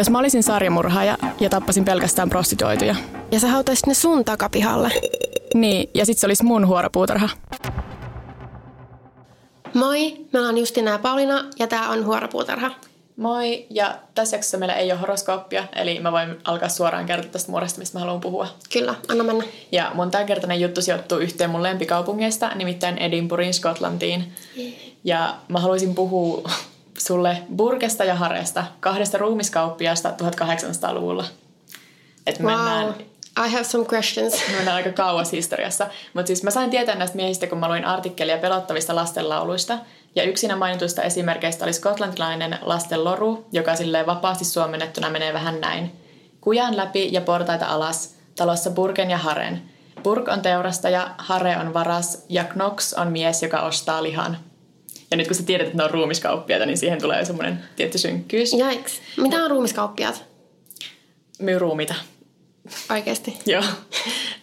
Jos mä olisin sarjamurhaaja ja tappasin pelkästään prostituoituja. Ja sä hautaisit ne sun takapihalle. Niin, ja sit se olisi mun huoropuutarha. Moi, me ollaan Justina ja Paulina ja tää on Huoropuutarha. Moi, ja tässä jaksossa meillä ei ole horoskooppia, eli mä voin alkaa suoraan kertoa tästä muodosta, mistä mä haluan puhua. Kyllä, anna mennä. Ja mun tämänkertainen juttu sijoittuu yhteen mun lempikaupungeista, nimittäin Edinburghin Skotlantiin. Ja mä haluaisin puhua sulle Burkesta ja Haresta, kahdesta ruumiskauppiasta 1800-luvulla. Että Wow. mennään I have some questions. Me mennään aika kauas historiassa. Mutta siis mä sain tietää näistä miehistä, kun mä luin artikkelia pelottavista lastenlauluista. Ja yksinä mainituista esimerkkeistä oli skotlantilainen lastenloru, joka silleen vapaasti suomennettuna menee vähän näin. Kujan läpi ja portaita alas, talossa Burken ja Haren. Burk on teurastaja, Hare on varas ja Knox on mies, joka ostaa lihan. Ja nyt kun sä tiedät, että ne on ruumiskauppiaita, niin siihen tulee semmoinen tietty synkkyys. Jaiks. Mitä on ruumiskauppiaat? Myy ruumita. Oikeesti. Joo.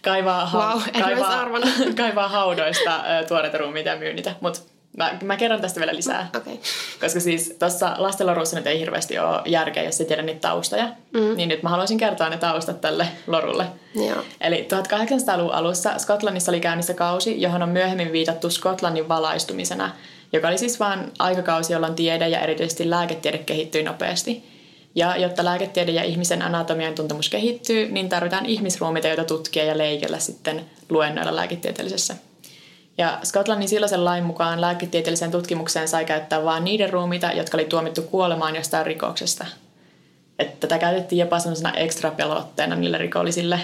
Kaivaa, en olisi kaivaa, kaivaa haudoista tuoreita ruumiita ja myy niitä. Mutta mä, mä kerron tästä vielä lisää. Okei. Okay. Koska siis tuossa lastenlorussa nyt ei hirveästi ole järkeä, jos ei tiedä niitä taustoja. Mm. Niin nyt mä haluaisin kertoa ne taustat tälle lorulle. Joo. Eli 1800-luvun alussa Skotlannissa oli käynnissä kausi, johon on myöhemmin viitattu Skotlannin valaistumisena, joka oli siis vain aikakausi, jolloin tiede ja erityisesti lääketiede kehittyi nopeasti. Ja jotta lääketiede ja ihmisen anatomian tuntemus kehittyy, niin tarvitaan ihmisruumiita, joita tutkia ja leikellä sitten luennoilla lääketieteellisessä. Ja Skotlannin silloisen lain mukaan lääketieteelliseen tutkimukseen sai käyttää vain niiden ruumiita, jotka oli tuomittu kuolemaan jostain rikoksesta. Että tätä käytettiin jopa sellaisena ekstra pelotteena niille rikollisille,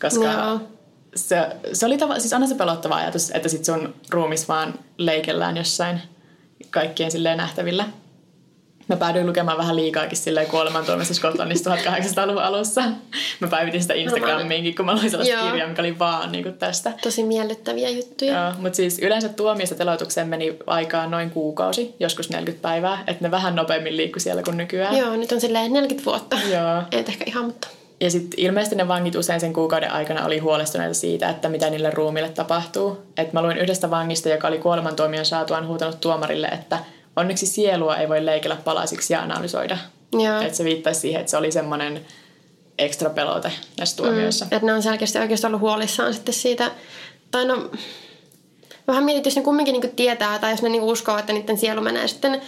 koska Joo. Se, se oli tava, siis aina se pelottava ajatus, että sit sun ruumis vaan leikellään jossain kaikkien silleen nähtävillä. Mä päädyin lukemaan vähän liikaakin silleen kuolemantuomista Skotlannissa 1800-luvun alussa. Mä päivitin sitä Instagramiinkin, kun mä luin sellaista Joo. kirjaa, mikä oli vaan niin kuin tästä. Tosi miellyttäviä juttuja. Joo, mutta siis yleensä tuomiosta teloitukseen meni aikaa noin kuukausi, joskus 40 päivää, että ne vähän nopeammin liikkui siellä kuin nykyään. Joo, nyt on silleen 40 vuotta. Joo. Ei ehkä ihan, mutta... Ja sitten ilmeisesti ne vangit usein sen kuukauden aikana oli huolestuneita siitä, että mitä niille ruumille tapahtuu. Et mä luin yhdestä vangista, joka oli kuolemantuomion saatuaan huutanut tuomarille, että onneksi sielua ei voi leikellä palasiksi ja analysoida. Että se viittaisi siihen, että se oli semmoinen ekstra pelote näissä tuomioissa. Että ne on selkeästi oikeasti ollut huolissaan sitten siitä. Tai no, vähän mietit, jos ne kumminkin niinku tietää tai jos ne niinku uskoo, että niiden sielu menee sitten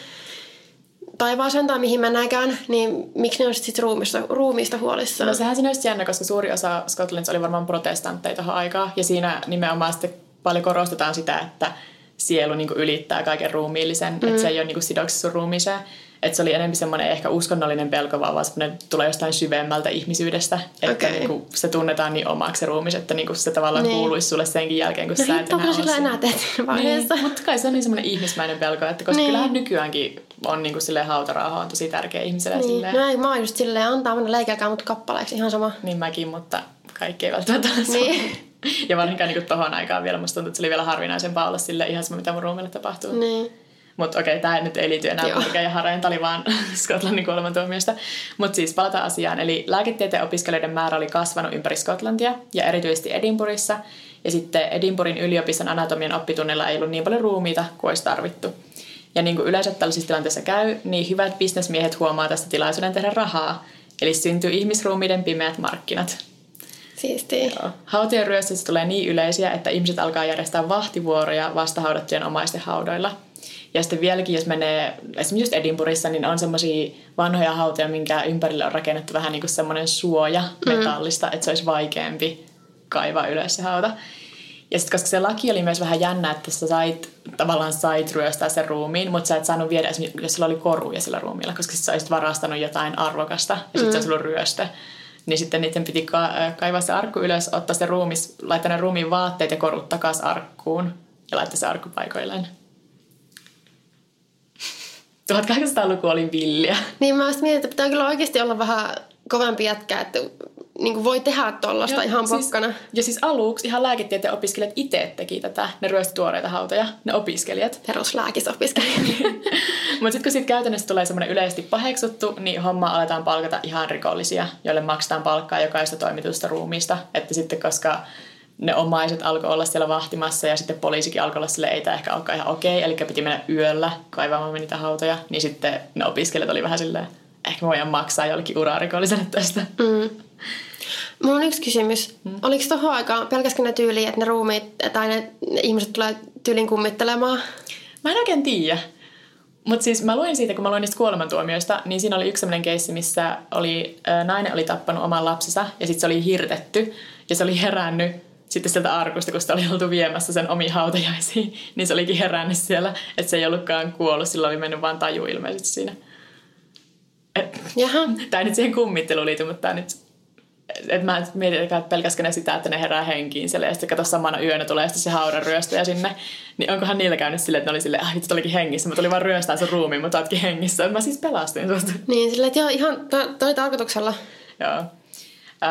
tai mihin mennäänkään, niin miksi ne on sitten sit ruumista, ruumiista huolissaan? No sehän siinä olisi jännä, koska suuri osa Skotlannissa oli varmaan protestantteja tuohon aikaan. Ja siinä nimenomaan sitten paljon korostetaan sitä, että sielu niin kuin ylittää kaiken ruumiillisen. Mm. Että se ei ole niin kuin sidoksissa ruumiiseen. Että se oli enemmän semmoinen ehkä uskonnollinen pelko, vaan vaan semmoinen tulee jostain syvemmältä ihmisyydestä. Että Okei. niin kuin se tunnetaan niin omaksi se ruumis, että niin kuin se tavallaan Niin. kuuluisi sulle senkin jälkeen, kun no sä et enää sillä enää teet siinä vaiheessa. Niin, mutta kai se on niin semmoinen ihmismäinen pelko, että koska Niin. niin. kyllähän nykyäänkin on niin kuin silleen hautarauha on tosi tärkeä ihmiselle. Niin. Silleen. No ei, mä oon just silleen, antaa mennä leikelkää mut kappaleeksi, ihan sama. Niin mäkin, mutta kaikki ei välttämättä ole Niin. Ja varsinkaan niin tohon aikaan vielä musta tuntuu, että se oli vielä harvinaisempaa olla sille ihan sama, mitä mun ruumiille tapahtuu. Niin. Mutta okei, tämä nyt ei liity enää Joo. Burkeen ja Hareen, tämä oli vaan Skotlannin kuolemantuomiosta. Mutta siis palataan asiaan. Eli lääketieteen opiskelijoiden määrä oli kasvanut ympäri Skotlantia ja erityisesti Edinburghissa. Ja sitten Edinburghin yliopiston anatomian oppitunnilla ei ollut niin paljon ruumiita kuin olisi tarvittu. Ja niin kuin yleensä tällaisissa tilanteissa käy, niin hyvät bisnesmiehet huomaa tästä tilaisuuden tehdä rahaa. Eli syntyy ihmisruumiiden pimeät markkinat. Siistiä. Hautien ryöstöistä tulee niin yleisiä, että ihmiset alkaa järjestää vahtivuoroja vastahaudattujen omaisten haudoilla. Ja sitten vieläkin, jos menee esimerkiksi just Edinburghissa, niin on semmoisia vanhoja hautoja, minkä ympärille on rakennettu vähän niin kuin semmoinen suoja metallista, että se olisi vaikeampi kaivaa ylös se hauta. Ja sitten koska se laki oli myös vähän jännä, että sä sait, tavallaan sait ryöstää sen ruumiin, mutta sä et saanut viedä, esimerkiksi jos sillä oli koruja sillä ruumiilla, koska sä olisit varastanut jotain arvokasta ja sitten mm. se olisi ollut ryöstö. Niin sitten niiden piti ka- kaivaa se arkku ylös, ottaa se ruumis, laittaa ne ruumiin vaatteet ja korut takaisin arkkuun ja laittaa se arkku paikoilleen. 1800-luku oli villiä. Niin mä mietin, että pitää kyllä oikeasti olla vähän kovempi jätkä, että niin kuin voi tehdä tuollaista ihan pokkana. Siis, ja siis aluksi ihan lääketieteen opiskelijat itse teki tätä. Ne ryösti tuoreita hautoja, ne opiskelijat. Peruslääkisopiskelija. Mutta sitten kun sit käytännössä tulee semmoinen yleisesti paheksuttu, niin homma aletaan palkata ihan rikollisia, joille maksetaan palkkaa jokaista toimitusta ruumiista. Että sitten koska ne omaiset alkoi olla siellä vahtimassa ja sitten poliisikin alkoi olla sille, ei tämä ehkä olekaan ihan okei, eli piti mennä yöllä kaivamaan niitä hautoja, niin sitten ne opiskelijat oli vähän silleen, ehkä voidaan maksaa jollekin urarikolliselle tästä. Mm. Mulla on yksi kysymys. Mm. Oliko tuohon aikaan, pelkäskö ne tyyliin, että ne ruumiit tai ne, ne ihmiset tulee tyylin kummittelemaan? Mä en oikein tiedä. Mutta siis mä luin siitä, kun mä luin niistä kuolemantuomioista, niin siinä oli yksi sellainen keissi, missä oli, ää, nainen oli tappanut oman lapsensa ja sitten se oli hirtetty ja se oli herännyt sitten sieltä arkusta, kun sitä oli oltu viemässä sen omiin hautajaisiin, niin se olikin herännyt siellä, että se ei ollutkaan kuollut, sillä oli mennyt vaan taju ilmeisesti siinä. Et, Jaha. Tämä ei nyt siihen kummitteluun liity, mutta tämä nyt et mä mietin, että pelkäskö ne sitä, että ne herää henkiin siellä ja sitten kato samana yönä tulee sitten se haudan ryöstäjä sinne. Niin onkohan niillä käynyt silleen, että ne oli silleen, ah vittu olikin hengissä, mä tulin vaan ryöstää sun ruumiin, mutta ootkin hengissä. Mä siis pelastin susta. Niin, silleen, että joo, ihan, toi tarkoituksella. Joo.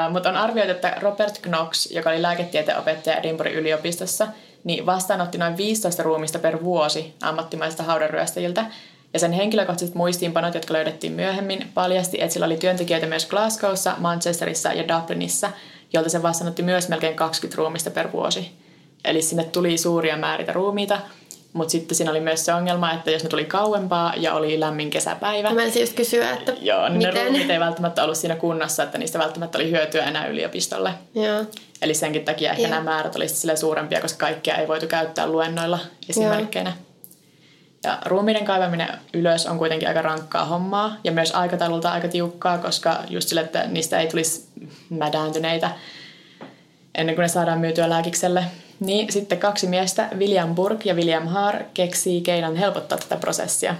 Mutta on arvioitu, että Robert Knox, joka oli lääketieteen opettaja Edinburghin yliopistossa, niin vastaanotti noin 15 ruumista per vuosi ammattimaisilta haudanryöstäjiltä. Ja sen henkilökohtaiset muistiinpanot, jotka löydettiin myöhemmin, paljasti, että sillä oli työntekijöitä myös Glasgowssa, Manchesterissa ja Dublinissa, jolta se vastaanotti myös melkein 20 ruumista per vuosi. Eli sinne tuli suuria määritä ruumiita, mutta sitten siinä oli myös se ongelma, että jos ne tuli kauempaa ja oli lämmin kesäpäivä. Mä just kysyä, että Joo, niin miten? ne ruumiit ei välttämättä ollut siinä kunnossa, että niistä välttämättä oli hyötyä enää yliopistolle. Joo. Eli senkin takia ehkä Joo. nämä määrät olisivat suurempia, koska kaikkea ei voitu käyttää luennoilla esimerkkeinä. Ja ruumiiden kaivaminen ylös on kuitenkin aika rankkaa hommaa ja myös aikataululta aika tiukkaa, koska just sille, että niistä ei tulisi mädääntyneitä ennen kuin ne saadaan myytyä lääkikselle. Niin sitten kaksi miestä, William Burke ja William Haar, keksii keinon helpottaa tätä prosessia.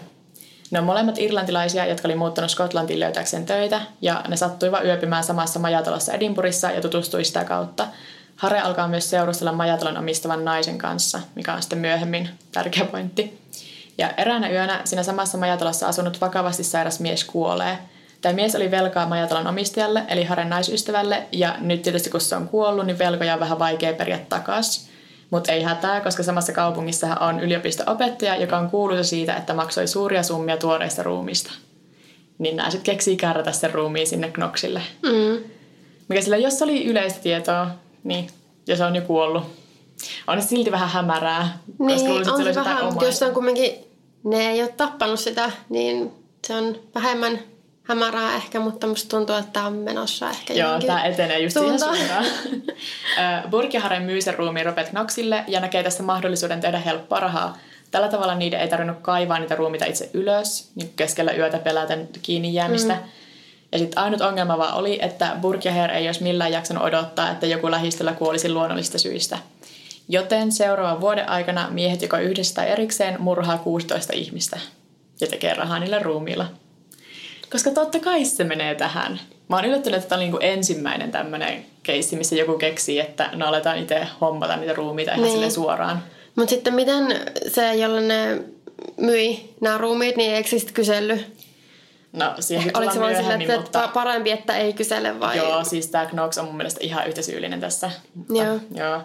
Ne on molemmat irlantilaisia, jotka oli muuttanut Skotlantiin löytääkseen töitä, ja ne sattuivat yöpymään samassa majatalossa Edinburghissa ja tutustui sitä kautta. Hare alkaa myös seurustella majatalon omistavan naisen kanssa, mikä on sitten myöhemmin tärkeä pointti. Ja eräänä yönä siinä samassa majatalossa asunut vakavasti sairas mies kuolee. Tämä mies oli velkaa majatalon omistajalle, eli Haren naisystävälle, ja nyt tietysti kun se on kuollut, niin velkoja on vähän vaikea periä takaisin. Mutta ei hätää, koska samassa kaupungissa on yliopisto-opettaja, joka on kuuluisa siitä, että maksoi suuria summia tuoreista ruumista. Niin nämä sitten keksii kärrätä sen ruumiin sinne Knoxille. Mm. Mikä sillä, jos oli yleistä tietoa, niin, ja se on jo kuollut, on silti vähän hämärää. koska Niin, että on se vähän, mutta jos on kumminkin, ne ei ole tappanut sitä, niin se on vähemmän hämärää ehkä, mutta musta tuntuu, että tämä on menossa ehkä Joo, tämä etenee just siihen suuntaan. Burkiharen myy sen ruumiin Robert Knoxille ja näkee tästä mahdollisuuden tehdä helppoa rahaa. Tällä tavalla niiden ei tarvinnut kaivaa niitä ruumiita itse ylös, niin keskellä yötä peläten kiinni jäämistä. Mm. Ja sitten ainut ongelma vaan oli, että Burkjaher ei olisi millään jaksanut odottaa, että joku lähistöllä kuolisi luonnollisista syistä. Joten seuraavan vuoden aikana miehet joko yhdessä tai erikseen murhaa 16 ihmistä ja tekee rahaa niillä ruumiilla. Koska totta kai se menee tähän. Mä oon yllättynyt, että tämä oli niinku ensimmäinen tämmöinen keissi, missä joku keksii, että no aletaan itse hommata niitä ruumiita ihan Niin. sille suoraan. Mutta sitten miten se, jolle ne myi nämä ruumiit, niin eikö sitten kysellyt? No siihen Oliko se vaan sille, että mutta... parempi, että ei kysele vai? Joo, siis tämä Knox on mun mielestä ihan yhtä syyllinen tässä. Mutta, Joo. joo.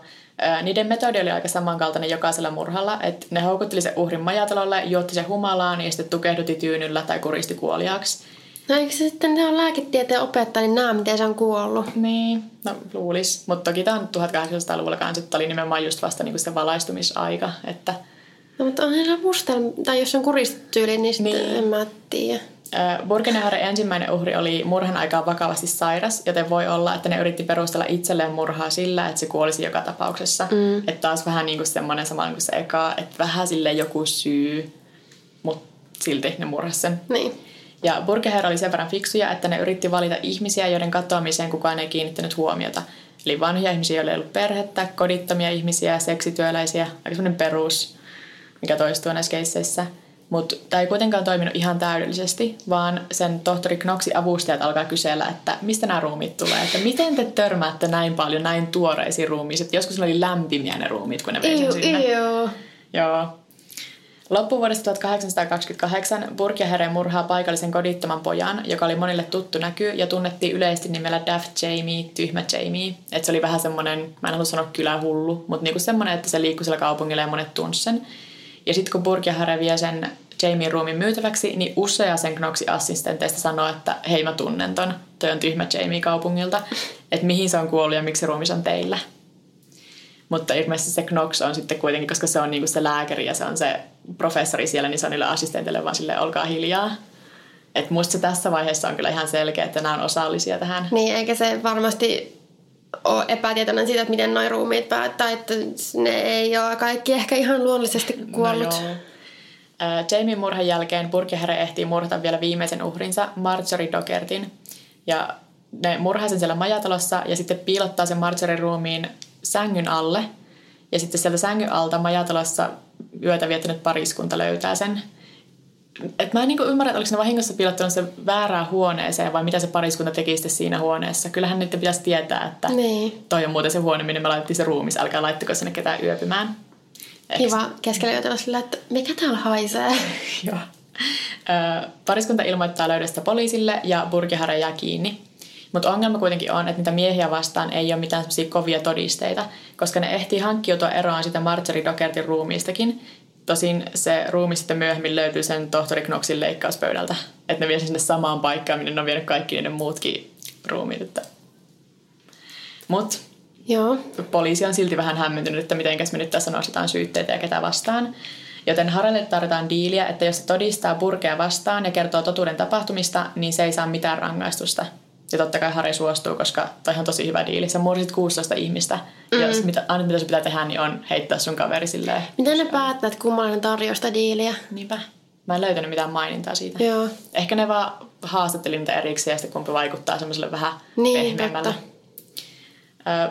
Niiden metodi oli aika samankaltainen jokaisella murhalla, että ne houkutteli sen uhrin majatalolle, juotti sen humalaan ja sitten tukehdutti tyynyllä tai kuristi kuoliaaksi. No eikö se sitten ne on lääketieteen opettaja, niin näe miten se on kuollut? Niin, no luulis. Mutta toki tämä on 1800-luvulla kanssa, että oli nimenomaan just vasta niinku se valaistumisaika, että No, mutta on siellä mustel, tai jos on kuristyyli, niin sitten Niin. en mä tiedä. Burgeneharen ensimmäinen uhri oli murhan aikaan vakavasti sairas, joten voi olla, että ne yritti perustella itselleen murhaa sillä, että se kuolisi joka tapauksessa. Mm. Että taas vähän niin kuin semmoinen sama kuin se eka, että vähän sille joku syy, mutta silti ne murhasi sen. Niin. Ja Burgeher oli sen verran fiksuja, että ne yritti valita ihmisiä, joiden katoamiseen kukaan ei kiinnittänyt huomiota. Eli vanhoja ihmisiä, joilla ei ollut perhettä, kodittomia ihmisiä, seksityöläisiä, aika semmoinen perus, mikä toistuu näissä keisseissä. Mutta tämä ei kuitenkaan toiminut ihan täydellisesti, vaan sen tohtori Knoxin avustajat alkaa kysellä, että mistä nämä ruumiit tulee, että miten te törmäätte näin paljon näin tuoreisiin ruumiisiin, että joskus ne oli lämpimiä ne ruumiit, kun ne vei sen sinne. iu. Joo. Loppuvuodesta 1828 Burkjahere murhaa paikallisen kodittoman pojan, joka oli monille tuttu näky ja tunnettiin yleisesti nimellä Daft Jamie, tyhmä Jamie. Et se oli vähän semmoinen, mä en halua sanoa kylähullu, mutta niinku semmoinen, että se liikkui siellä kaupungilla ja monet tunsi sen. Ja sitten kun Burkjahere vie sen Jamien ruumin myytäväksi, niin usea sen Knoxin assistenteista sanoi, että hei mä tunnen ton, toi on tyhmä Jamie kaupungilta, että mihin se on kuollut ja miksi ruumis on teillä. Mutta ilmeisesti se Knox on sitten kuitenkin, koska se on niinku se lääkäri ja se on se professori siellä, niin se on niille assistenteille vaan sille olkaa hiljaa. Et musta se tässä vaiheessa on kyllä ihan selkeä, että nämä on osallisia tähän. Niin, eikä se varmasti ole epätietoinen siitä, että miten noin ruumiit päättää, että ne ei ole kaikki ehkä ihan luonnollisesti kuollut. No joo. Jamie murhan jälkeen Burkehare ehtii murhata vielä viimeisen uhrinsa, Marjorie Dogertin. Ja ne murhaa sen siellä majatalossa ja sitten piilottaa sen Marjorien ruumiin sängyn alle. Ja sitten sieltä sängyn alta majatalossa yötä viettänyt pariskunta löytää sen. Et mä en niinku ymmärrä, että oliko ne vahingossa piilottanut sen väärään huoneeseen vai mitä se pariskunta teki sitten siinä huoneessa. Kyllähän niiden pitäisi tietää, että niin. toi on muuten se huone, minne me laitettiin se ruumis. Älkää laittako sinne ketään yöpymään. Kiva keskellä yötä sillä, että mikä täällä haisee. Joo. pariskunta ilmoittaa löydöstä poliisille ja Burgihara jää kiinni. Mutta ongelma kuitenkin on, että niitä miehiä vastaan ei ole mitään kovia todisteita, koska ne ehtii hankkiutua eroon sitä Marjorie Dokertin ruumiistakin. Tosin se ruumi sitten myöhemmin löytyy sen tohtori Knoxin leikkauspöydältä. Että ne vie sinne samaan paikkaan, minne ne on vienyt kaikki niiden muutkin ruumiit. Että... Mut Joo. poliisi on silti vähän hämmentynyt, että miten me nyt tässä nostetaan syytteitä ja ketä vastaan. Joten Harelle tarvitaan diiliä, että jos se todistaa purkea vastaan ja kertoo totuuden tapahtumista, niin se ei saa mitään rangaistusta. Ja totta kai Harry suostuu, koska toi on tosi hyvä diili. Sä mursit 16 ihmistä. Mm. Ja mitä, aina mitä se pitää tehdä, niin on heittää sun kaveri silleen. Miten ne päättää, että kummallinen tarjoaa sitä diiliä? Niinpä. Mä en löytänyt mitään mainintaa siitä. Joo. Ehkä ne vaan haastatteli niitä erikseen ja sitten kumpi vaikuttaa semmoiselle vähän niin, pehmeämmälle.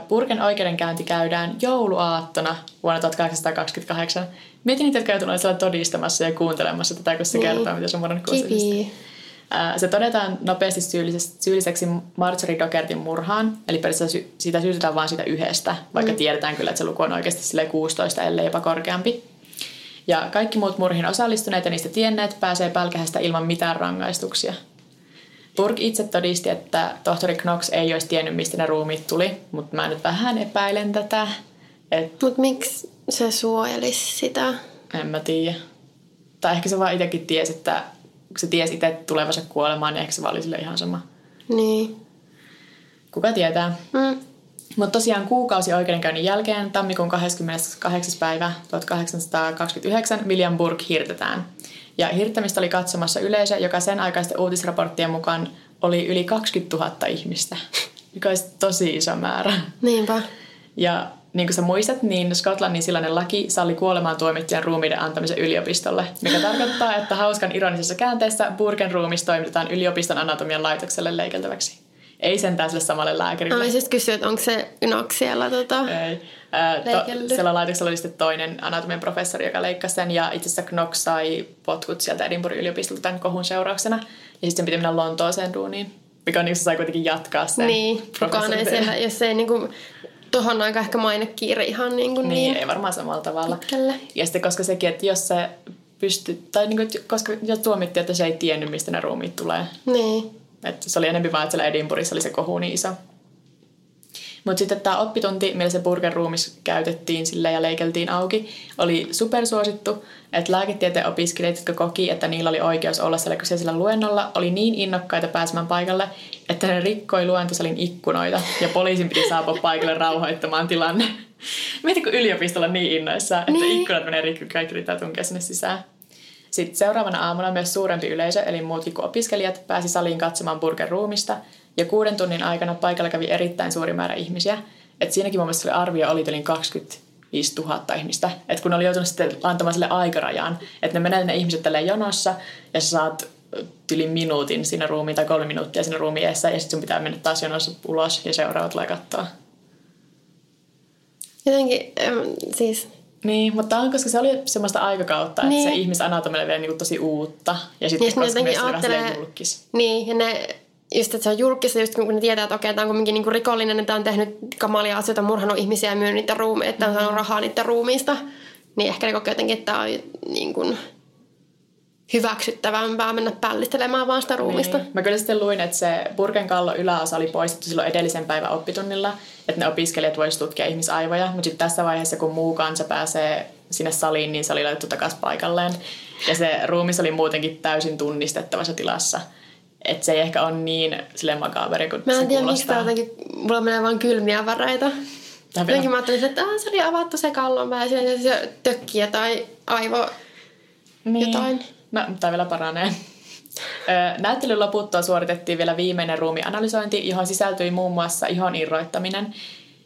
Purken oikeudenkäynti käydään jouluaattona vuonna 1828. Mietin niitä, jotka joutuneet siellä todistamassa ja kuuntelemassa tätä, kun se niin. kertoo, mitä se on murannut se todetaan nopeasti syylliseksi Marjorie Dogertin murhaan, eli periaatteessa sitä syytetään vain sitä yhdestä, vaikka mm. tiedetään kyllä, että se luku on oikeasti 16, ellei jopa korkeampi. Ja kaikki muut murhiin osallistuneet ja niistä tienneet pääsee pälkähästä ilman mitään rangaistuksia. Burg itse todisti, että tohtori Knox ei olisi tiennyt, mistä ne ruumiit tuli, mutta mä nyt vähän epäilen tätä. Et... Mutta miksi se suojelisi sitä? En mä tiedä. Tai ehkä se vaan itsekin tiesi, että kun se tiesi itse tulevansa kuolemaan, niin ehkä se vaan oli sille ihan sama. Niin. Kuka tietää. Mm. Mutta tosiaan kuukausi oikeudenkäynnin jälkeen, tammikuun 28. päivä 1829, William Burke hirtetään. Ja hirttämistä oli katsomassa yleisö, joka sen aikaisten uutisraporttien mukaan oli yli 20 000 ihmistä, mikä olisi tosi iso määrä. Niinpä. Ja niin kuin sä muistat, niin Skotlannin silloinen laki salli kuolemaan tuomittujen ruumiiden antamisen yliopistolle, mikä tarkoittaa, että hauskan ironisessa käänteessä Burken ruumis toimitetaan yliopiston anatomian laitokselle leikeltäväksi. Ei sentään sille samalle lääkärille. Mä siis kysyä, että onko se Knox siellä tota, Ei. Ää, to, siellä laitoksella oli sitten toinen anatomian professori, joka leikkasi sen. Ja itse asiassa Knox sai potkut sieltä Edinburgh yliopistolta tämän kohun seurauksena. Ja sitten piti mennä Lontooseen duuniin. Mikä on niin, sai kuitenkin jatkaa sen Niin, kukaan ei siellä, jos ei niinku tuohon aika ehkä mainekiire ihan niin kuin niin, niin ei varmaan samalla tavalla. Pitkälle. Ja sitten koska sekin, että jos se pystyy, tai niin kuin, koska jos tuomittiin, että se ei tiennyt, mistä ne ruumiit tulee. Niin. Että se oli enemmän vaan, että siellä Edinburghissa oli se kohu niin iso. Mutta sitten tämä oppitunti, millä se burger-ruumis käytettiin sille ja leikeltiin auki, oli supersuosittu, että lääketieteen opiskelijat, jotka koki, että niillä oli oikeus olla siellä kyseisellä luennolla, oli niin innokkaita pääsemään paikalle, että ne rikkoi luentosalin ikkunoita ja poliisin piti saapua paikalle rauhoittamaan tilanne. Mieti, kun yliopistolla on niin innoissa, että niin. ikkunat menee rikki, kaikki yrittää tunkea sinne sisään. Sitten seuraavana aamuna myös suurempi yleisö, eli muutkin kuin opiskelijat, pääsi saliin katsomaan Burger ruumista, ja kuuden tunnin aikana paikalla kävi erittäin suuri määrä ihmisiä. Et siinäkin mun mielestä arvio oli yli 25 000 ihmistä. Et kun ne oli joutunut sitten antamaan sille aikarajan, että ne menee ne ihmiset tälle jonossa, ja sä saat yli minuutin siinä ruumiin tai kolme minuuttia siinä ruumiin eessä, ja sitten sun pitää mennä taas jonossa ulos, ja seuraavat tulee katsoa. Jotenkin, siis niin, mutta on, koska se oli semmoista aikakautta, niin. että se ihmisanatomia oli vielä niin tosi uutta. Ja sitten ja koska ne ajattelee, julkis. Niin, ja ne just, että se on julkissa, just kun ne tietää, että okei, tämä on kuitenkin niin rikollinen, että on tehnyt kamalia asioita, murhannut ihmisiä ja myynyt niitä ruumiita, että on saanut rahaa niiden ruumiista. Niin ehkä ne kokee jotenkin, että tämä on niin kuin hyväksyttävämpää mennä pällistelemään vaan sitä ruumista. Niin. Mä kyllä sitten luin, että se Burken kallon yläosa oli poistettu silloin edellisen päivän oppitunnilla, että ne opiskelijat voisivat tutkia ihmisaivoja, mutta sitten tässä vaiheessa, kun muu kansa pääsee sinne saliin, niin se oli laitettu takaisin paikalleen. Ja se ruumis oli muutenkin täysin tunnistettavassa tilassa. Että se ei ehkä ole niin sille makaberi kuin Mä en tiedä, miksi jotenkin, mulla menee vaan kylmiä väreitä. Jotenkin mä ajattelin, että ah, se oli avattu se kallonpää ja se tökki tai aivo niin. jotain. No, tämä vielä paranee. Näyttelyn loputtua suoritettiin vielä viimeinen ruumianalysointi, johon sisältyi muun muassa ihon irroittaminen.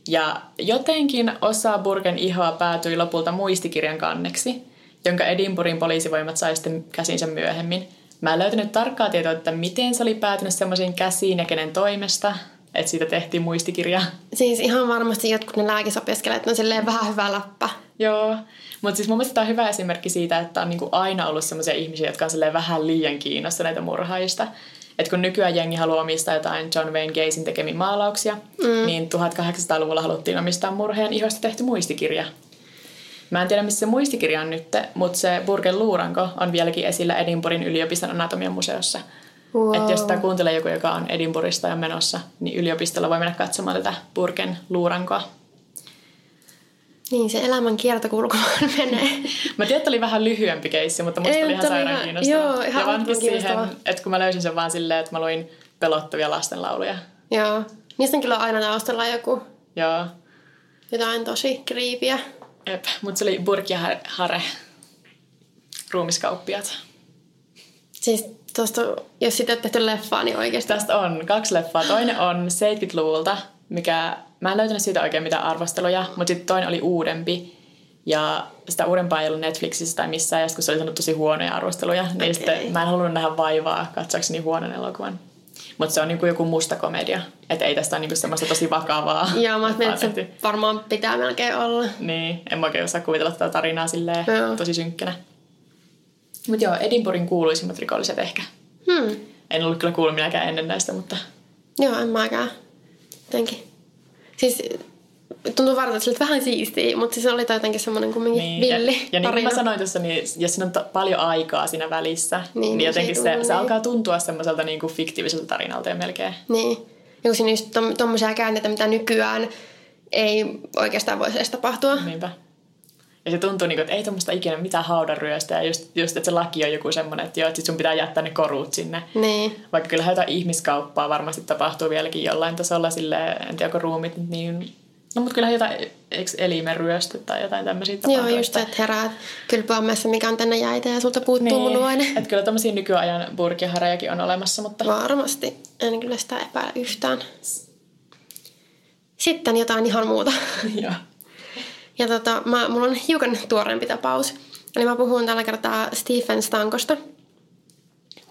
Ja jotenkin osa Burgen ihoa päätyi lopulta muistikirjan kanneksi, jonka Edinburghin poliisivoimat sai sitten käsinsä myöhemmin. Mä en löytänyt tarkkaa tietoa, että miten se oli päätynyt semmoisiin käsiin ja kenen toimesta, että siitä tehtiin muistikirja. Siis ihan varmasti jotkut ne lääkisopiskelijat on silleen vähän hyvä lappa. Joo, mutta siis mun mielestä tämä on hyvä esimerkki siitä, että on niinku aina ollut sellaisia ihmisiä, jotka on vähän liian kiinnostuneita murhaajista. Et kun nykyään jengi haluaa omistaa jotain John Wayne Gacy'n tekemiä maalauksia, mm. niin 1800-luvulla haluttiin omistaa murheen ihosta tehty muistikirja. Mä en tiedä, missä se muistikirja on nyt, mutta se Burgen luuranko on vieläkin esillä Edinburghin yliopiston anatomian museossa. Wow. Että jos sitä kuuntelee joku, joka on Edinburghista ja menossa, niin yliopistolla voi mennä katsomaan tätä Burgen luurankoa. Niin, se elämän kiertokulku menee. mä tiedän, että oli vähän lyhyempi keissi, mutta musta Ei, oli ihan sairaan ihan, kiinnostava. Joo, ihan ja vankin siihen, että kun mä löysin sen vaan silleen, että mä luin pelottavia lastenlauluja. Joo. Niistä on kyllä aina taustalla joku. Joo. Jotain tosi kriipiä. Ep, mutta se oli Burk ja Hare. Ruumiskauppiat. Siis tuosta, jos sitä on tehty leffaa, niin oikeasti... Tästä on kaksi leffaa. Toinen on 70-luvulta, mikä Mä en löytänyt siitä oikein mitään arvosteluja, mutta sitten toinen oli uudempi. Ja sitä uudempaa ei ollut Netflixissä tai missään, ja kun se oli saanut tosi huonoja arvosteluja, niin okay. sitten mä en halunnut nähdä vaivaa katsoakseni huonon elokuvan. Mutta se on niinku joku musta komedia. Että ei tästä ole niinku semmoista tosi vakavaa. Joo, mä että se varmaan pitää melkein olla. Niin, en mä oikein osaa kuvitella tätä tarinaa silleen Joo. tosi synkkänä. Mutta joo, Edinburghin kuuluisimmat rikolliset ehkä. Hmm. En ollut kyllä kuullut minäkään ennen näistä, mutta... Joo, en mäkään. Jotenkin Siis tuntuu varmaan että vähän siistiä, mutta siis oli jotenkin semmoinen kumminkin niin, villi Ja, ja niin kuin mä sanoin tuossa, niin jos siinä on to, paljon aikaa siinä välissä, niin, niin jotenkin se, se, se alkaa tuntua semmoiselta niin kuin fiktiiviseltä tarinalta ja melkein. Niin. Ja kun siinä just tommosia käänteitä, mitä nykyään ei oikeastaan voisi edes tapahtua. Niinpä. Ja se tuntuu, niin kuin, että ei tuommoista ikinä mitään haudanryöstä. Ja just, just, että se laki on joku semmoinen, että joo, että sit sun pitää jättää ne korut sinne. Niin. Vaikka kyllä jotain ihmiskauppaa varmasti tapahtuu vieläkin jollain tasolla sille, en tiedä, onko ruumit niin... No, mutta kyllä jotain elimenryöstö tai jotain tämmöisiä tapahtuu. Joo, just että herää kylpyammeessa, mikä on tänne jäitä ja sulta puuttuu niin. munuaine. Että kyllä tämmöisiä nykyajan burkiharejakin on olemassa, mutta... Varmasti. En kyllä sitä epäile yhtään. Sitten jotain ihan muuta. Joo. Ja tota, mä, mulla on hiukan tuoreempi tapaus. Eli mä puhun tällä kertaa Stephen Stankosta.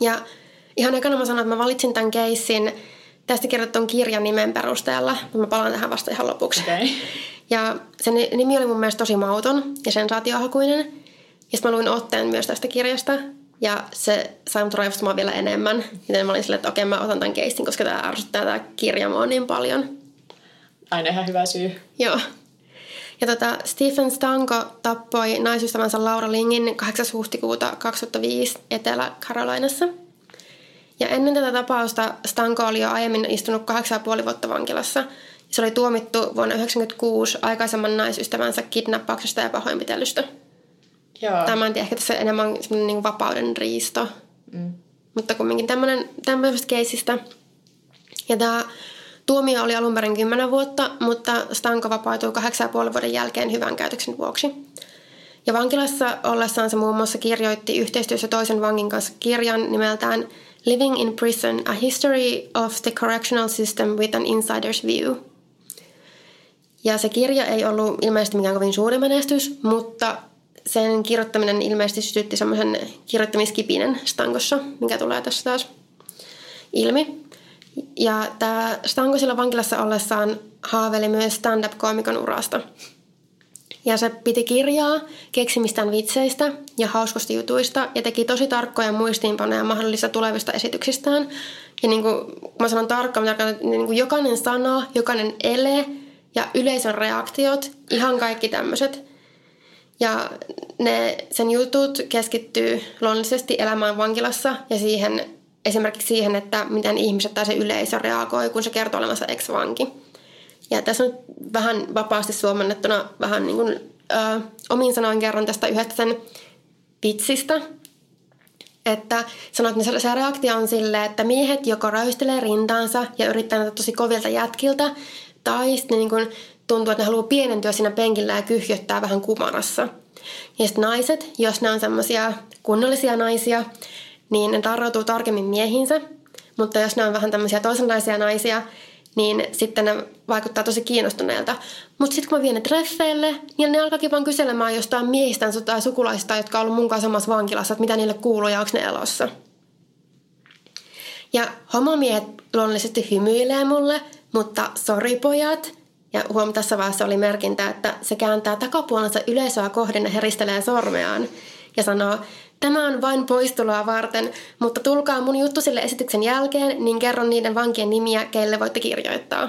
Ja ihan ekana mä sanon, että mä valitsin tämän keissin tästä kirjoitetun kirjan nimen perusteella. Mä palaan tähän vasta ihan lopuksi. Okay. Ja sen nimi oli mun mielestä tosi mauton ja sensaatiohakuinen. Ja sitten mä luin otteen myös tästä kirjasta. Ja se sai mut raivostumaan vielä enemmän. Joten mä olin silleen, että okei mä otan tämän keissin, koska tämä ärsyttää tämä kirja mua niin paljon. Aina ihan hyvä syy. Joo. Ja tota, Stephen Stanko tappoi naisystävänsä Laura Lingin 8. huhtikuuta 2005 Etelä-Karolainassa. Ja ennen tätä tapausta Stanko oli jo aiemmin istunut 8,5 vuotta vankilassa. Se oli tuomittu vuonna 1996 aikaisemman naisystävänsä kidnappauksesta ja pahoinpitelystä. Joo. Tämä en tiedä, ehkä tässä enemmän niin vapauden riisto. Mm. Mutta kumminkin tämmöinen, tämmöisestä keisistä. Ja tämä Tuomio oli alun perin 10 vuotta, mutta Stanko vapautui 8,5 vuoden jälkeen hyvän käytöksen vuoksi. Ja vankilassa ollessaan se muun muassa kirjoitti yhteistyössä toisen vangin kanssa kirjan nimeltään Living in Prison, a History of the Correctional System with an Insider's View. Ja se kirja ei ollut ilmeisesti mikään kovin suuri menestys, mutta sen kirjoittaminen ilmeisesti sytytti semmoisen kirjoittamiskipinen Stankossa, mikä tulee tässä taas ilmi. Ja tämä Stanko vankilassa ollessaan haaveili myös stand-up-koomikon urasta. Ja se piti kirjaa keksimistään vitseistä ja hauskosta jutuista ja teki tosi tarkkoja muistiinpanoja mahdollisista tulevista esityksistään. Ja niin kuin mä sanon tarkka, mä tarkoitan, niin kuin jokainen sana, jokainen ele ja yleisön reaktiot, ihan kaikki tämmöiset. Ja ne, sen jutut keskittyy luonnollisesti elämään vankilassa ja siihen esimerkiksi siihen, että miten ihmiset tai se yleisö reagoi, kun se kertoo olevansa ex-vanki. Ja tässä on vähän vapaasti suomennettuna vähän niin kuin, ö, omin sanoin kerron tästä yhdestä sen vitsistä, että sanot, että se reaktio on silleen, että miehet joko räystelee rintaansa ja yrittää näitä tosi kovilta jätkiltä, tai sitten niin kuin tuntuu, että ne haluaa pienentyä siinä penkillä ja kyhjöttää vähän kumarassa. Ja sitten naiset, jos ne on semmoisia kunnollisia naisia, niin ne tarrautuu tarkemmin miehiinsä. Mutta jos ne on vähän tämmöisiä toisenlaisia naisia, niin sitten ne vaikuttaa tosi kiinnostuneelta. Mutta sitten kun mä vien ne treffeille, niin ne alkaakin vaan kyselemään jostain miehistään tai sukulaisista, jotka on ollut mun kanssa samassa vankilassa, että mitä niille kuuluu ja onko ne elossa. Ja homomiehet luonnollisesti hymyilee mulle, mutta sori pojat. Ja huom, tässä vaiheessa oli merkintä, että se kääntää takapuolensa yleisöä kohden ja heristelee sormeaan. Ja sanoo, tämä on vain poistuloa varten, mutta tulkaa mun juttu sille esityksen jälkeen, niin kerron niiden vankien nimiä, keille voitte kirjoittaa.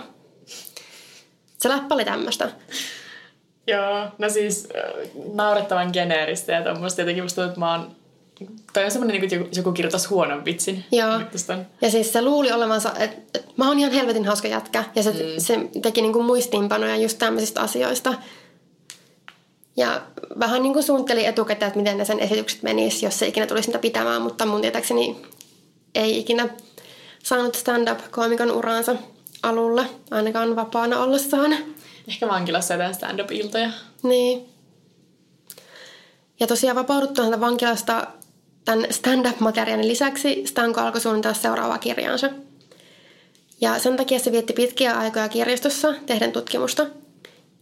Se läppä oli tämmöistä. Joo, no siis äh, naurettavan geneeristä ja tuommoista jotenkin musta tuntuu, että mä oon Toi on semmoinen, niin kuin joku kirjoittaisi huonon vitsin. Joo. Ja siis se luuli olevansa, että, että mä oon ihan helvetin hauska jätkä. Ja se, mm. se teki niin kuin muistiinpanoja just tämmöisistä asioista. Ja vähän niin kuin suunnitteli etukäteen, että miten ne sen esitykset menis, jos se ikinä tulisi niitä pitämään. Mutta mun tietääkseni ei ikinä saanut stand-up-koomikon uraansa alulle, ainakaan vapaana ollessaan. Ehkä vankilassa jotain stand-up-iltoja. Niin. Ja tosiaan vapauduttuaan vankilasta tämän stand-up-materiaalin lisäksi Stanko alkoi suunnitella seuraavaa kirjaansa. Ja sen takia se vietti pitkiä aikoja kirjastossa tehden tutkimusta.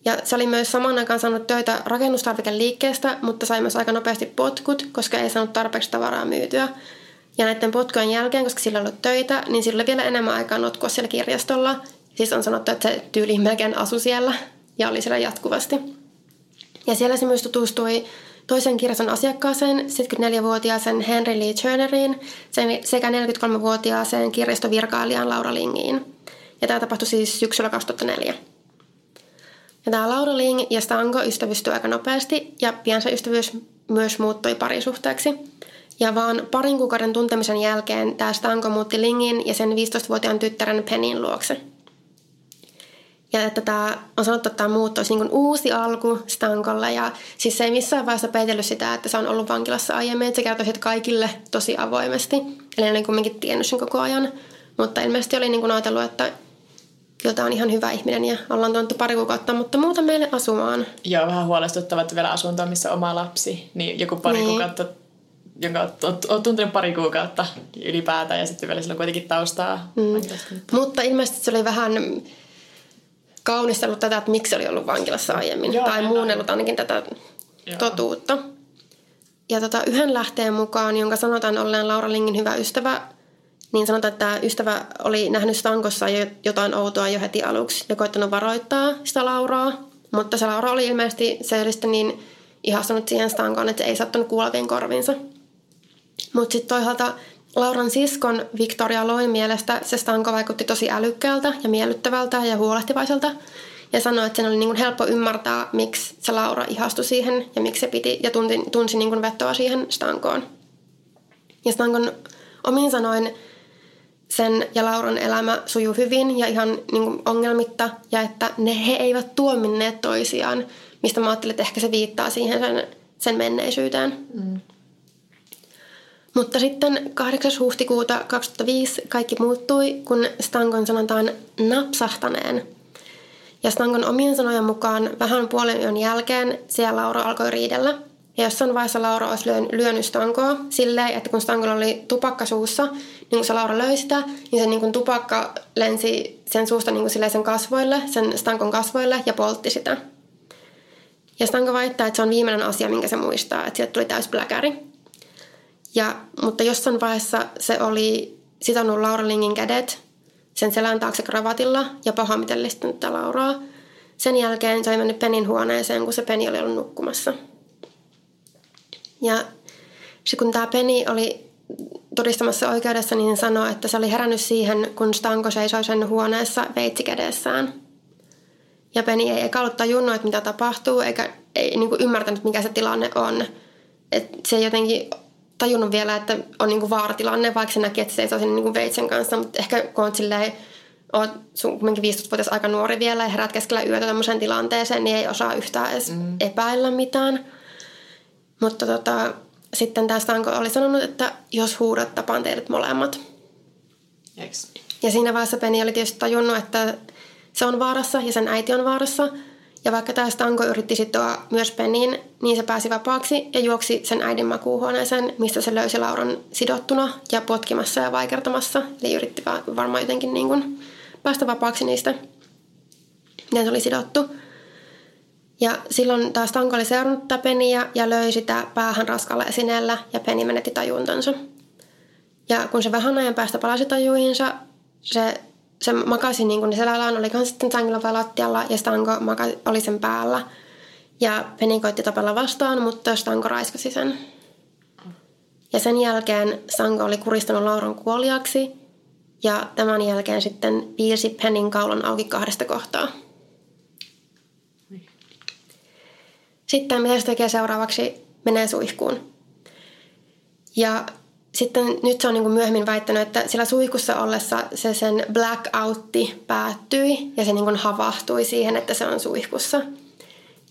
Ja se oli myös saman aikaan saanut töitä rakennustarvikeliikkeestä, mutta sai myös aika nopeasti potkut, koska ei saanut tarpeeksi tavaraa myytyä. Ja näiden potkujen jälkeen, koska sillä oli töitä, niin sillä oli vielä enemmän aikaa notkua siellä kirjastolla. Siis on sanottu, että se tyyli melkein asui siellä ja oli siellä jatkuvasti. Ja siellä se myös tutustui toisen kirjaston asiakkaaseen 74-vuotiaaseen Henry Lee Turneriin sekä 43-vuotiaaseen kirjastovirkailijaan Laura Lingiin. Ja tämä tapahtui siis syksyllä 2004. Ja tämä Laura Ling ja Stanko ystävystyi aika nopeasti ja pian se ystävyys myös muuttui parisuhteeksi. Ja vaan parin kuukauden tuntemisen jälkeen tämä Stanko muutti Lingin ja sen 15-vuotiaan tyttären Penin luokse – ja että tämä on sanottu, että tämä muutto olisi niin uusi alku Stankolle. Ja siis se ei missään vaiheessa peitellyt sitä, että se on ollut vankilassa aiemmin. Että se kertoi kaikille tosi avoimesti. Eli ne oli kuitenkin tiennyt sen koko ajan. Mutta ilmeisesti oli niin ajatellut, että kyllä tämä on ihan hyvä ihminen ja ollaan tuonut pari kuukautta, mutta muuta meille asumaan. Joo, vähän huolestuttava, että vielä asuntoa, missä oma lapsi, niin joku pari niin. kuukautta jonka olet tuntenut pari kuukautta ylipäätään ja sitten vielä sillä on kuitenkin taustaa. Mm. Mutta ilmeisesti se oli vähän kaunistellut tätä, että miksi oli ollut vankilassa aiemmin. Joo, tai muunnellut ainakin tätä Joo. totuutta. Ja tota, yhden lähteen mukaan, jonka sanotaan olleen Laura Lingin hyvä ystävä, niin sanotaan, että ystävä oli nähnyt Stankossa jotain outoa jo heti aluksi ja koittanut varoittaa sitä Lauraa. Mutta se Laura oli ilmeisesti, se oli sitten niin ihastunut siihen Stankoon, että se ei sattunut kuulevien korvinsa. Mutta sitten toisaalta Lauran siskon Victoria Loin mielestä se stanko vaikutti tosi älykkäältä ja miellyttävältä ja huolehtivaiselta. Ja sanoi, että sen oli niin helppo ymmärtää, miksi se Laura ihastui siihen ja miksi se piti ja tunsi, tunsi niin vetoa siihen stankoon. Ja stankon omin sanoin sen ja Lauran elämä sujuu hyvin ja ihan niin ongelmitta ja että ne he eivät tuominneet toisiaan, mistä mä ajattelin, että ehkä se viittaa siihen sen, sen menneisyyteen. Mm. Mutta sitten 8. huhtikuuta 2005 kaikki muuttui, kun Stankon sanotaan napsahtaneen. Ja Stankon omien sanojen mukaan vähän puolen yön jälkeen siellä Laura alkoi riidellä. Ja jossain vaiheessa Laura olisi lyönyt Stankoa silleen, että kun Stankolla oli tupakka suussa, niin kun se Laura löi sitä, niin se niin kuin tupakka lensi sen suusta niin kuin sen kasvoille, sen Stankon kasvoille ja poltti sitä. Ja Stanko väittää, että se on viimeinen asia, minkä se muistaa, että sieltä tuli täys bläkäri. Ja, mutta jossain vaiheessa se oli sitonut Laura Lingin kädet sen selän taakse kravatilla ja pahoinpitellistänyt Lauraa. Sen jälkeen se oli mennyt Penin huoneeseen, kun se Peni oli ollut nukkumassa. Ja se, kun tämä Peni oli todistamassa oikeudessa, niin sanoi, että se oli herännyt siihen, kun Stanko seisoi sen huoneessa veitsi kädessään. Ja Peni ei eka ollut tajunnut, että mitä tapahtuu, eikä ei niin kuin ymmärtänyt, mikä se tilanne on. Et se jotenkin tajunnut vielä, että on niinku vaaratilanne, vaikka se näki, että se seisoo sen niinku veitsen kanssa. Mutta ehkä kun oot silleen, oot sun kumminkin 15-vuotias aika nuori vielä ja herät keskellä yötä tämmöiseen tilanteeseen, niin ei osaa yhtään edes mm. epäillä mitään. Mutta tota, sitten tämä Stanko oli sanonut, että jos huudat, tapaan teidät molemmat. Eks. Ja siinä vaiheessa Penny oli tietysti tajunnut, että se on vaarassa ja sen äiti on vaarassa. Ja vaikka tämä Stanko yritti sitoa myös Penniin, niin se pääsi vapaaksi ja juoksi sen äidin makuuhuoneeseen, mistä se löysi Lauran sidottuna ja potkimassa ja vaikertamassa. Eli yritti varmaan jotenkin niin kuin päästä vapaaksi niistä, miten se oli sidottu. Ja silloin taas Stanko oli seurannut tätä Peniä ja löi sitä päähän raskalla esineellä ja Peni menetti tajuntansa. Ja kun se vähän ajan päästä palasi tajuihinsa, se, se makasi niin kuin selällään, oli sitten sängyllä vai lattialla ja Stanko maka, oli sen päällä. Ja Penny koitti tapella vastaan, mutta Stanko raiskasi sen. Ja sen jälkeen Stanko oli kuristanut Lauran kuoliaksi ja tämän jälkeen sitten piirsi Pennin kaulan auki kahdesta kohtaa. Sitten mitä se tekee seuraavaksi? Menee suihkuun. Ja sitten nyt se on niin kuin myöhemmin väittänyt, että sillä suihkussa ollessa se sen blackoutti päättyi ja se niin kuin havahtui siihen, että se on suihkussa.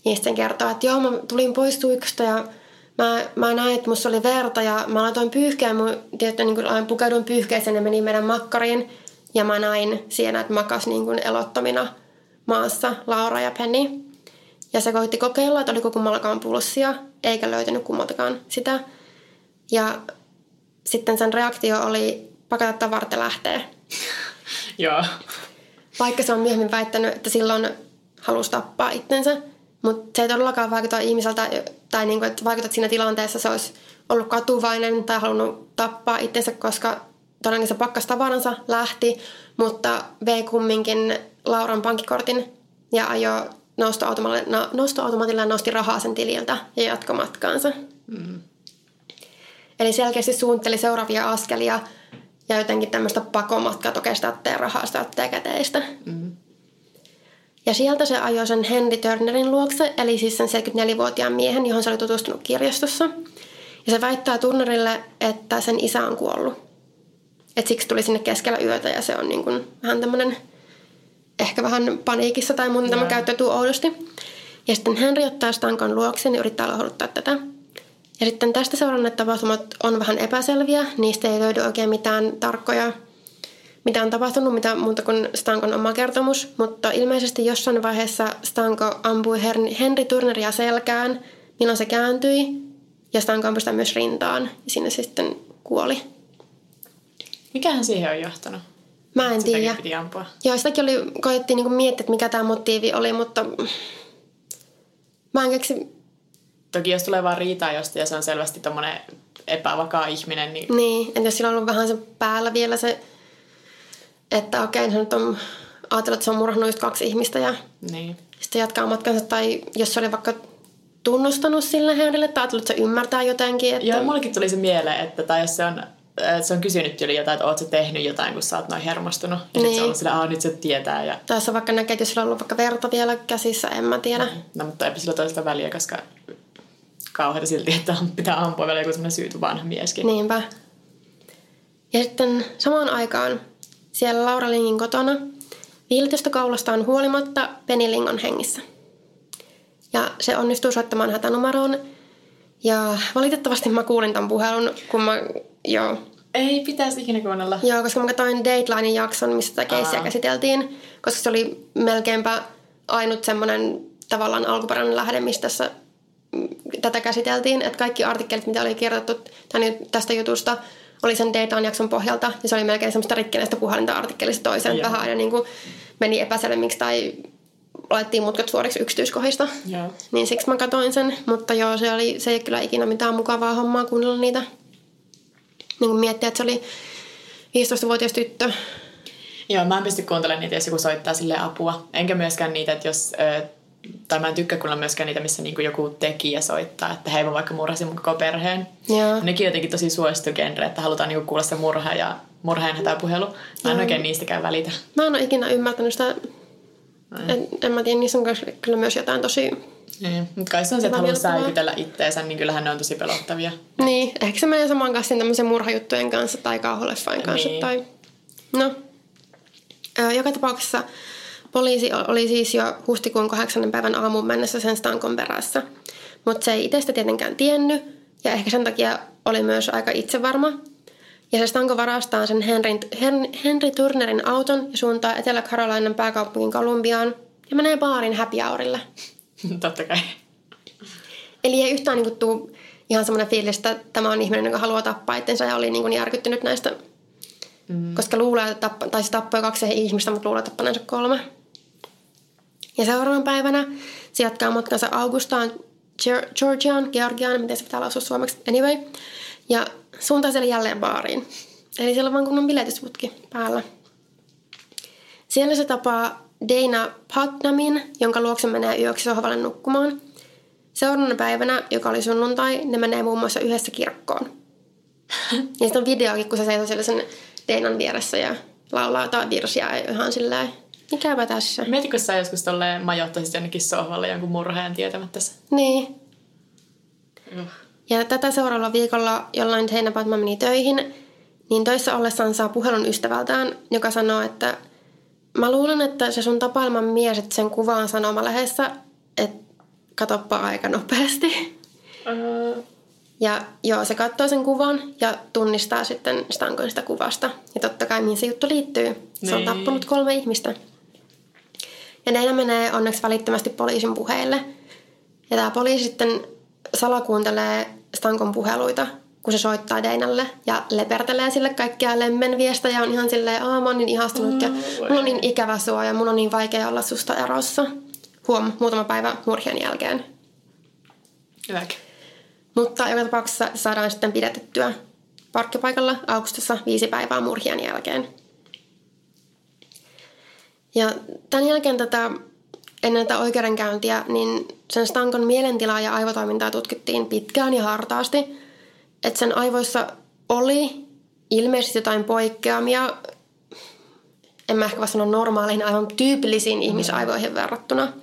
Ja sitten kertoo, että joo, mä tulin pois suihkusta ja mä, mä näin, että musta oli verta ja mä laitoin pyyhkeä, mun, tietysti niin kuin pukeuduin pyyhkeeseen ja menin meidän makkariin. Ja mä näin siinä, että makas niin kuin elottomina maassa Laura ja Penny. Ja se koitti kokeilla, että oliko kummallakaan pulssia, eikä löytänyt kummaltakaan sitä. Ja sitten sen reaktio oli pakata tavarat ja lähtee. Joo. Vaikka se on myöhemmin väittänyt, että silloin halusi tappaa itsensä. Mutta se ei todellakaan vaikuta ihmiseltä, tai niinku, että vaikuta, että siinä tilanteessa se olisi ollut katuvainen tai halunnut tappaa itsensä, koska todennäköisesti se pakkas tavaransa, lähti, mutta vei kumminkin Lauran pankkikortin ja ajoi nostoautomaatilla ja nosti rahaa sen tililtä ja jatkoi matkaansa. Mm. Eli selkeästi suunnitteli seuraavia askelia ja jotenkin tämmöistä pakomatkaa, okei, sitä rahaa, sitä käteistä. Mm. Ja sieltä se ajoi sen Henry Turnerin luokse, eli siis sen 74-vuotiaan miehen, johon se oli tutustunut kirjastossa. Ja se väittää Turnerille, että sen isä on kuollut. Et siksi tuli sinne keskellä yötä ja se on niin kuin vähän tämmöinen ehkä vähän paniikissa tai muuten tämä käyttäytyy oudosti. Ja sitten Henry ottaa Stankon luoksen ja yrittää lohduttaa tätä. Ja sitten tästä seurannut tapahtumat on vähän epäselviä. Niistä ei löydy oikein mitään tarkkoja, mitä on tapahtunut, mitä muuta kuin Stankon oma kertomus. Mutta ilmeisesti jossain vaiheessa Stanko ampui Henry Turneria selkään, milloin se kääntyi. Ja Stanko ampui sitä myös rintaan. Ja sinne se sitten kuoli. Mikähän siihen on johtanut? Mä en tiedä. piti ampua. Joo, sitäkin oli, koettiin niinku miettiä, että mikä tämä motiivi oli, mutta mä en keksi Toki jos tulee vaan riitaa josta ja se on selvästi tommonen epävakaa ihminen, niin... Niin, että jos sillä on ollut vähän se päällä vielä se, että okei, okay, nyt on ajatellut, että se on murhannut just kaksi ihmistä ja niin. sitten jatkaa matkansa. Tai jos se oli vaikka tunnustanut sille heille tai ajatellut, että se ymmärtää jotenkin. Että... Joo, mullekin tuli se mieleen, että tai jos se on se on kysynyt yli jotain, että oot sä tehnyt jotain, kun sä oot noin hermostunut. Ja niin. se on sillä, nyt se tietää. Ja... Tai se vaikka näkee, että jos sillä on ollut vaikka verta vielä käsissä, en mä tiedä. No, mutta eipä sillä toista väliä, koska kauheita silti, että pitää ampua vielä joku semmoinen syyty vanha mieskin. Niinpä. Ja sitten samaan aikaan siellä Laura Lingin kotona viilitystä kaulastaan huolimatta Penny Ling on hengissä. Ja se onnistuu soittamaan hätänumeroon. Ja valitettavasti mä kuulin tämän puhelun, kun mä, joo. Ei pitäisi ikinä kuunnella. Joo, koska mä katsoin Datelinein jakson, missä tätä keissiä käsiteltiin. Koska se oli melkeinpä ainut semmoinen tavallaan alkuperäinen lähde, mistä tässä tätä käsiteltiin, että kaikki artikkelit, mitä oli kirjoitettu tästä jutusta, oli sen Datan jakson pohjalta. Ja se oli melkein semmoista rikkeneistä puhelinta artikkelista toisen ja. vähän ja niin kuin meni epäselvemmiksi tai laitettiin mutkat suoriksi yksityiskohdista. Ja. Niin siksi mä katsoin sen. Mutta joo, se, oli, se ei kyllä ikinä mitään mukavaa hommaa kuunnella niitä. Niin miettiä, että se oli 15-vuotias tyttö. Joo, mä en pysty kuuntelemaan niitä, jos joku soittaa sille apua. Enkä myöskään niitä, että jos tai mä en tykkää kuulla myöskään niitä, missä niinku joku tekijä soittaa, että hei mä vaikka murhasin mun koko perheen. Joo. Nekin jotenkin tosi suosittu genre, että halutaan niinku kuulla se murha ja murheen hätäpuhelu. Mä en Joo. oikein niistäkään välitä. Mä en ole ikinä ymmärtänyt sitä. En, en mä tiedä, niissä on kyllä myös jotain tosi... Niin, mutta kai se on se, että haluaa säikytellä itteensä, niin kyllähän ne on tosi pelottavia. Niin, ehkä se menee saman kanssa tämmöisen murhajuttujen kanssa tai kauhuleffain kanssa. Niin. Tai... No, joka tapauksessa Poliisi oli siis jo huhtikuun kahdeksannen päivän aamun mennessä sen stankon perässä. Mutta se ei itsestä tietenkään tiennyt ja ehkä sen takia oli myös aika itsevarma. Ja se stanko varastaa sen Henry, Henry Turnerin auton ja suuntaa Etelä-Carolinan pääkaupungin Kolumbiaan, ja menee baarin happy hourille. Totta kai. Eli ei yhtään niin tuu ihan semmoinen fiilis, että tämä on ihminen, joka haluaa tappaa itsensä ja oli niin kuin järkyttynyt näistä. Mm. Koska luulee, että tappa, tai se tappoi kaksi ihmistä, mutta luulee tappaneensa kolme. Ja seuraavan päivänä se jatkaa matkansa Augustaan Georgian, Georgian, miten se pitää lausua suomeksi, anyway. Ja suuntaa siellä jälleen baariin. Eli siellä on vaan kunnon biletysputki päällä. Siellä se tapaa Dana Putnamin, jonka luokse menee yöksi sohvalle nukkumaan. Seuraavana päivänä, joka oli sunnuntai, ne menee muun muassa yhdessä kirkkoon. ja sitten on videokin, kun se seisoo siellä sen Danan vieressä ja laulaa jotain virsiä ihan silleen, mikäpä tässä. Mietitkö sä joskus tolleen majoittaisit jonnekin sohvalle jonkun murheen tietämättä se? Niin. Uh. Ja tätä seuraavalla viikolla jollain Putman meni töihin, niin töissä ollessaan saa puhelun ystävältään, joka sanoo, että mä luulen, että se sun tapailman mies, että sen kuvaan sanomalehdessä, että katoppa aika nopeasti. Uh. Ja joo, se katsoo sen kuvan ja tunnistaa sitten Stankon sitä kuvasta. Ja totta kai mihin se juttu liittyy. Se niin. on tappanut kolme ihmistä. Ja Neina menee onneksi välittömästi poliisin puheille. Ja tämä poliisi sitten salakuuntelee Stankon puheluita kun se soittaa Deinalle ja lepertelee sille kaikkia lemmenviestä ja on ihan silleen, aah mä oon niin ihastunut mm, ja mulla on niin ikävä sua ja mun on niin vaikea olla susta erossa. Huom, muutama päivä murhien jälkeen. Hyväkin. Mutta joka tapauksessa saadaan sitten pidetettyä parkkipaikalla Augustassa viisi päivää murhien jälkeen. Ja tämän jälkeen tätä, ennen tätä oikeudenkäyntiä, niin sen Stankon mielentilaa ja aivotoimintaa tutkittiin pitkään ja hartaasti – että sen aivoissa oli ilmeisesti jotain poikkeamia, en mä ehkä vaan sano normaaleihin, aivan tyypillisiin mm. ihmisaivoihin verrattuna.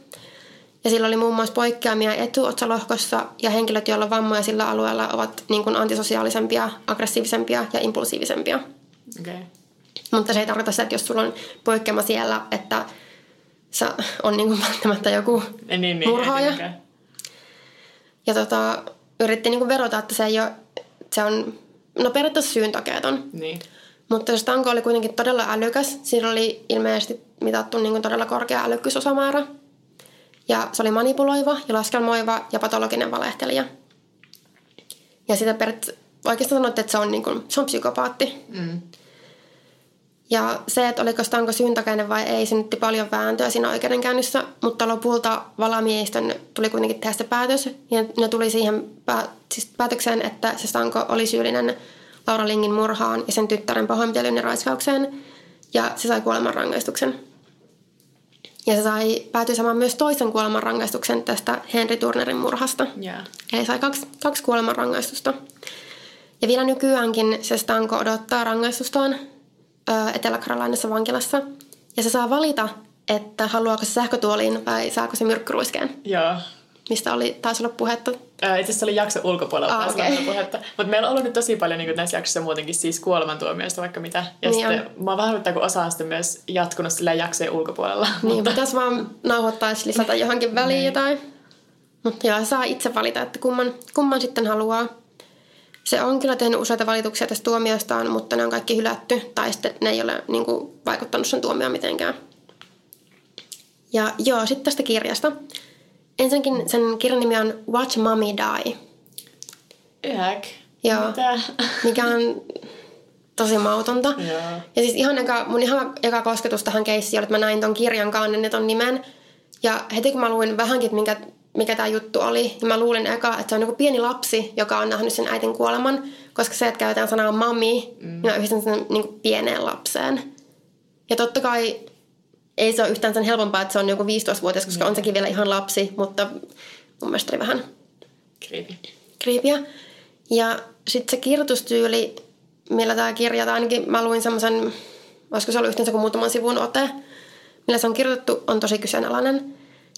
Ja sillä oli muun muassa poikkeamia etuotsalohkossa ja henkilöt, joilla on vammoja sillä alueella, ovat niin kuin antisosiaalisempia, aggressiivisempia ja impulsiivisempia. Okay. Mutta se ei tarkoita sitä, että jos sulla on poikkeama siellä, että sä on niin kuin välttämättä joku niin, niin, murhaaja. Ja tota, yritti niin kuin verota, että se ei ole se on no periaatteessa syyntakeeton. Niin. Mutta se tanko oli kuitenkin todella älykäs. Siinä oli ilmeisesti mitattu niin kuin todella korkea älykkyysosamäärä. Ja se oli manipuloiva ja laskelmoiva ja patologinen valehtelija. Ja sitä periaatteessa oikeastaan sanottiin, että se on, niin kuin, se on psykopaatti. Mm. Ja se, että oliko Stanko syyntakeinen vai ei, synnytti paljon vääntöä siinä oikeudenkäynnissä, mutta lopulta valamiehistön tuli kuitenkin tehdä se päätös. Ja ne tuli siihen pää, siis päätökseen, että se Stanko oli syyllinen Laura Lingin murhaan ja sen tyttären pahoinpitelyyn ja raiskaukseen. Ja se sai kuolemanrangaistuksen. Ja se sai, päätyi saamaan myös toisen kuolemanrangaistuksen tästä Henry Turnerin murhasta. Yeah. Eli sai kaksi, kaksi kuolemanrangaistusta. Ja vielä nykyäänkin se Stanko odottaa rangaistustaan Etelä-Karolainassa vankilassa. Ja se saa valita, että haluaako se sähkötuoliin vai saako se myrkkyruiskeen. Joo. Mistä oli taas ollut puhetta. Itse asiassa oli jakso ulkopuolella ah, okay. puhetta. Mutta meillä on ollut nyt tosi paljon niin näissä jaksoissa muutenkin siis kuolemantuomioista vaikka mitä. Ja niin sitten on. mä oon vähän kun osa on sitten myös jatkunut sillä jaksojen ulkopuolella. Niin, mutta pitäisi vaan nauhoittaisi lisätä johonkin väliin niin. jotain. Mutta joo, saa itse valita, että kumman, kumman sitten haluaa. Se on kyllä tehnyt useita valituksia tästä tuomiostaan, mutta ne on kaikki hylätty tai sitten ne ei ole niin kuin, vaikuttanut sen tuomioon mitenkään. Ja joo, sitten tästä kirjasta. Ensinnäkin sen kirjan nimi on Watch Mommy Die. Yhäk. Joo. Mitä? Mikä on tosi mautonta. Joo. Ja siis ihan eka, mun ihan eka kosketus tähän keissiin oli, että mä näin ton kirjan kannen ton nimen. Ja heti kun mä luin vähänkin, että minkä mikä tämä juttu oli. Ja mä luulin eka, että se on joku pieni lapsi, joka on nähnyt sen äitin kuoleman, koska se, että käytetään sanaa mami, mm. niin mä yhdistän sen niin pieneen lapseen. Ja totta kai ei se ole yhtään sen helpompaa, että se on joku 15-vuotias, koska mm. on sekin vielä ihan lapsi, mutta mun mielestä oli vähän creepyä. Ja sitten se kirjoitustyyli, millä tämä kirja, ainakin mä luin semmoisen, olisiko se ollut yhteensä kuin muutaman sivun ote, millä se on kirjoitettu, on tosi kyseenalainen.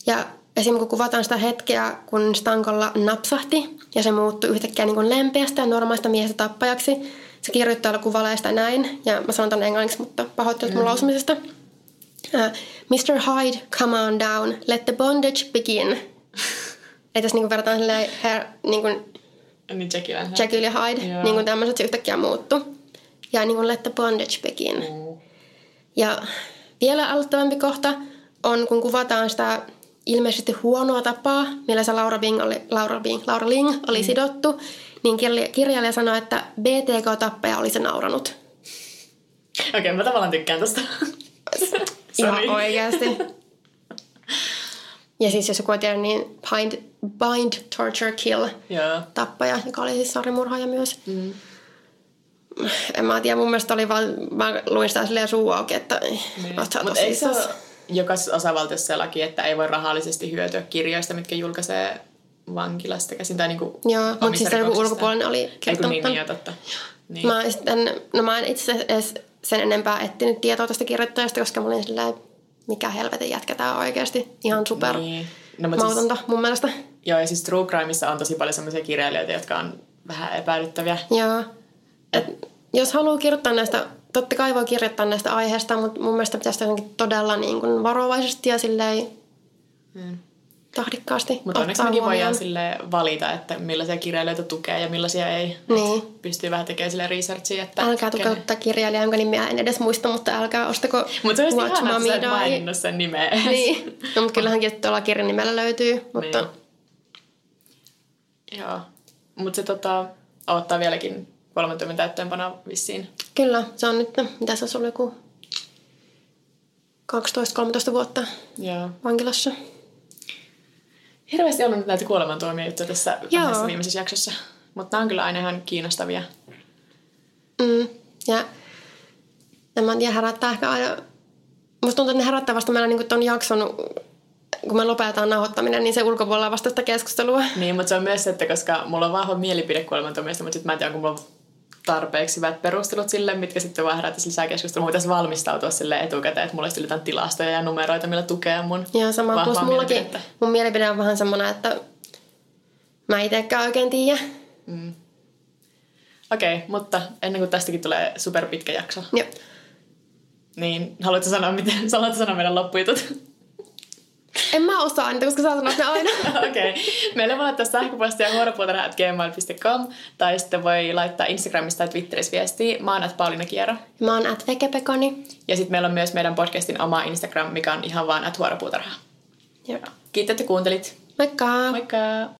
Ja Esim. kun kuvataan sitä hetkeä, kun Stankolla napsahti ja se muuttui yhtäkkiä niin kuin lempeästä ja normaalista miehestä tappajaksi. Se kirjoittajalla kuvailee sitä näin, ja mä sanon tämän englanniksi, mutta pahoittelut mun mm. lausumisesta. Uh, Mr. Hyde, come on down, let the bondage begin. Että jos niin verrataan silleen, her, niin kuin niin Jekyll ja Hyde, Joo. niin kuin tämmöiset se yhtäkkiä muuttu. Ja niin kuin let the bondage begin. Mm. Ja vielä aloittavampi kohta – on, kun kuvataan sitä ilmeisesti huonoa tapaa, millä se Laura, Bing oli, Laura, Bing, Laura Ling oli mm. sidottu, niin kirjailija sanoi, että BTK-tappaja oli se nauranut. Okei, okay, mä tavallaan tykkään tosta. Ihan oikeasti. Ja siis jos joku tiedä, niin bind, bind, Torture, Kill Joo. tappaja, joka oli siis sarjamurhaaja myös. Mm. En mä tiedä, mun mielestä oli vaan, mä luin sitä silleen suu auki, että niin. Ei se ole jokaisessa osavaltiossa laki, että ei voi rahallisesti hyötyä kirjoista, mitkä julkaisee vankilasta käsin tai niinku Joo, mutta siis joku ulkopuolinen oli kertonut. Ei niin, niin, totta. Niin. Mä, sitten, no mä en itse edes sen enempää etsinyt tietoa tästä kirjoittajasta, koska mä olin silleen, mikä helvetin jätkä tää oikeasti. Ihan super niin. no, mautonta siis, mun mielestä. Joo, ja siis True Crimeissa on tosi paljon sellaisia kirjailijoita, jotka on vähän epäilyttäviä. Joo. Et, jos haluaa kirjoittaa näistä, totta kai voi kirjoittaa näistä aiheista, mutta mun mielestä pitäisi todella niin kuin varovaisesti ja silleen hmm tahdikkaasti Mutta onneksi mekin voidaan sille valita, että millaisia kirjailijoita tukee ja millaisia ei. Niin. Pystyy vähän tekemään sille researchia. Että älkää tukauttaa kirjailijaa, jonka nimeä en edes muista, mutta älkää ostako Mutta se olisi ihanaa, että sä et maininnut sen nimeä. Niin. No, mutta kyllähän tuolla kirjan nimellä löytyy. Mutta... Niin. Joo. Mutta se tota, ottaa vieläkin 30 täyttöönpanoa vissiin. Kyllä, se on nyt, mitä se ollut joku 12-13 vuotta Joo. vankilassa hirveästi ollut näitä kuolemantuomioita tässä Joo. viimeisessä jaksossa. Mutta nämä on kyllä aina ihan kiinnostavia. Mm. Ja tiedä, herättää ehkä aina... Musta tuntuu, että ne herättää vasta meillä niin ton jakson, kun me lopetetaan nauhoittaminen, niin se ulkopuolella vasta sitä keskustelua. Niin, mutta se on myös se, että koska mulla on vahva mielipide kuolemantuomioista, mutta sitten mä en tiedä, onko mulla tarpeeksi hyvät perustelut sille, mitkä sitten vaan herättäisi lisää keskustelua. Mun pitäisi valmistautua sille etukäteen, että mulla olisi jotain tilastoja ja numeroita, millä tukea mun Ja sama, plus mullakin, mun mielipide on vähän semmoinen, että mä itsekään oikein tiedä. Mm. Okei, okay, mutta ennen kuin tästäkin tulee super pitkä jakso. Joo. Niin, haluatko sanoa, miten, haluatko sanoa meidän loppujutut? En mä osaa niitä, koska sä sanot ne aina. Okei. Okay. Meille voi laittaa sähköpostia huoropuutarha.gmail.com tai sitten voi laittaa Instagramista tai Twitterissä viestiä. Mä oon at Pauliina Kiero. Mä oon at Vekepekoni. Ja sitten meillä on myös meidän podcastin oma Instagram, mikä on ihan vaan at huoropuutarha. Joo. Kiitos, että kuuntelit. Moikka! Moikka!